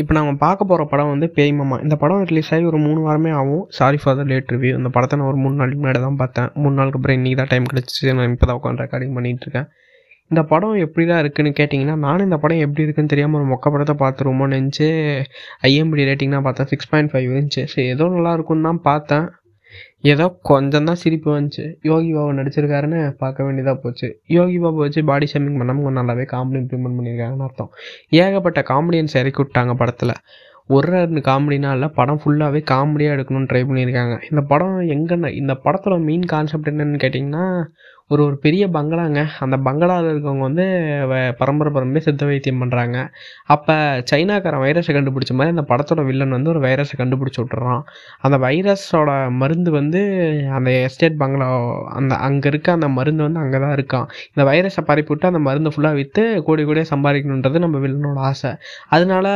இப்போ நம்ம பார்க்க போகிற படம் வந்து பேய்மம்மா இந்த படம் ரிலீஸ் ஆகி ஒரு மூணு வாரமே ஆகும். Sorry for the late review இந்த படத்தை நான் ஒரு மூணு நாளைக்கு முன்னாடி தான் பார்த்தேன். மூணு நாளுக்கு அப்புறம் இன்றைக்கி தான் டைம் கிடச்சிச்சு. நான் இப்போ தான் உட்காந்து ரெக்கார்டிங் பண்ணிகிட்டு இருக்கேன். இந்த படம் எப்படி தான் இருக்குன்னு கேட்டிங்கன்னா நானும் இந்த படம் எப்படி இருக்குன்னு தெரியாமல் ஒரு மொக்க படத்தை பார்த்துருவோமோ நினச்சி ஐஎம்பி ரேட்டிங்னா பார்த்தேன். சிக்ஸ் பாயிண்ட் ஃபைவ் இருந்துச்சு. சரி ஏதோ நல்லா இருக்கும்னு தான் பார்த்தேன். ஏதோ கொஞ்சம் தான் சிரிப்பு வந்துச்சு. யோகி பாபு நடிச்சிருக்காருன்னு பார்க்க வேண்டியதாக போச்சு. யோகி பாபு வச்சு பாடி ஷேமிங் பண்ணாமல் கொஞ்சம் நல்லாவே காமெடி இம்ப்ளிமெண்ட் பண்ணியிருக்காங்கன்னு அர்த்தம். ஏகப்பட்ட காமெடியன்ஸ் இறக்கி விட்டாங்க படத்தில். ஒரு ரெண்டு காமெடினா இல்லை படம் ஃபுல்லாகவே காமெடியாக எடுக்கணும்னு ட்ரை பண்ணியிருக்காங்க. இந்த படம் எங்கன்னா இந்த படத்தோட மெயின் கான்செப்ட் என்னென்னு கேட்டிங்கன்னா ஒரு ஒரு பெரிய பங்களாங்க. அந்த பங்களாவில் இருக்கவங்க வந்து வ- பரம்பரை பரம்பரையாக சித்த வைத்தியம் பண்ணுறாங்க அப்போ சைனாக்காரன் வைரஸை கண்டுபிடிச்ச மாதிரி அந்த படத்தோட வில்லன் வந்து ஒரு வைரஸை கண்டுபிடிச்சி விட்டுறான். அந்த வைரஸோட மருந்து வந்து அந்த எஸ்டேட் பங்களா அந்த அங்கே இருக்க அந்த மருந்து வந்து அங்கே தான் இருக்கான். இந்த வைரஸை பரப்பி விட்டு அந்த மருந்தை ஃபுல்லாக விற்று கோடி கோடியாக சம்பாதிக்கணுன்றது நம்ம வில்லனோட ஆசை. அதனால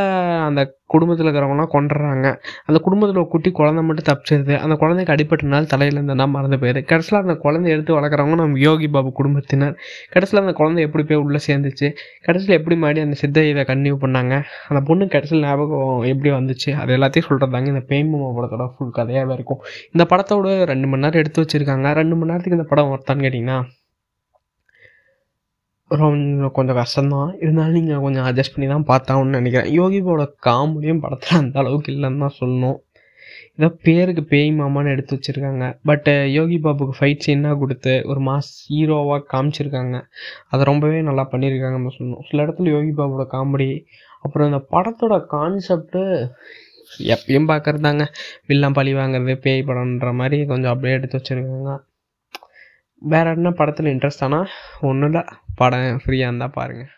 அந்த குடும்பத்தில் இருக்கிறவங்களாம் கொண்டுறாங்க அந்த குடும்பத்தில் ஒரு குட்டி குழந்தை மட்டும் தப்பிச்சிருது. அந்த குழந்தைக்கு அடிபட்டனால தலையில் இருந்தனா மறந்து போயிடுது கடைசியில் அந்த குழந்தைய எடுத்து வளர்க்குறவங்க நம்ம யோகி பாபு குடும்பத்தினர். கடைசியில் அந்த குழந்தை எப்படி போய் உள்ளே சேர்ந்துச்சு? கடைசியில் எப்படி மாடி அந்த சித்த இதை பண்ணாங்க? அந்த பொண்ணு கடைசியில் ஞாபகம் எப்படி வந்துச்சு? அது எல்லாத்தையும் சொல்கிறதாங்க இந்த பேய்மமா படத்தோட ஃபுல் கதையாகவே இருக்கும். இந்த படத்தோட ரெண்டு மணி நேரம் எடுத்து வச்சுருக்காங்க. ரெண்டு மணி நேரத்துக்கு இந்த படம் ஒருத்தான்னு கேட்டிங்கன்னா கொஞ்சம் கஷ்டம்தான். இருந்தாலும் நீங்கள் கொஞ்சம் அட்ஜஸ்ட் பண்ணி தான் பார்த்தாங்கன்னு நினைக்கிறேன் யோகிபோட காமெடியும் படத்தில் அந்த அளவுக்கு இல்லைன்னு தான் சொல்லணும். ஏதோ பேருக்கு பேய் மாமான்னு எடுத்து வச்சுருக்காங்க. பட்டு யோகி பாபுக்கு ஃபைட் சீனாக கொடுத்து ஒரு மாஸ் ஹீரோவாக காமிச்சிருக்காங்க. அதை ரொம்பவே நல்லா பண்ணியிருக்காங்க நம்ம சொல்லணும். சில இடத்துல யோகி பாபுவோட காமெடி அப்புறம் இந்த படத்தோட கான்செப்ட்டு எப்பயும் பார்க்குறது தாங்க வில்லாம் பழி வாங்குறது பேய் படம்ன்ற மாதிரி கொஞ்சம் அப்படியே எடுத்து வச்சுருக்காங்க. வேறு என்ன படத்தில் இன்ட்ரெஸ்ட் ஆனால் ஒன்றும் இல்லை. படம் ஃப்ரீயாக இருந்தால் பாருங்கள்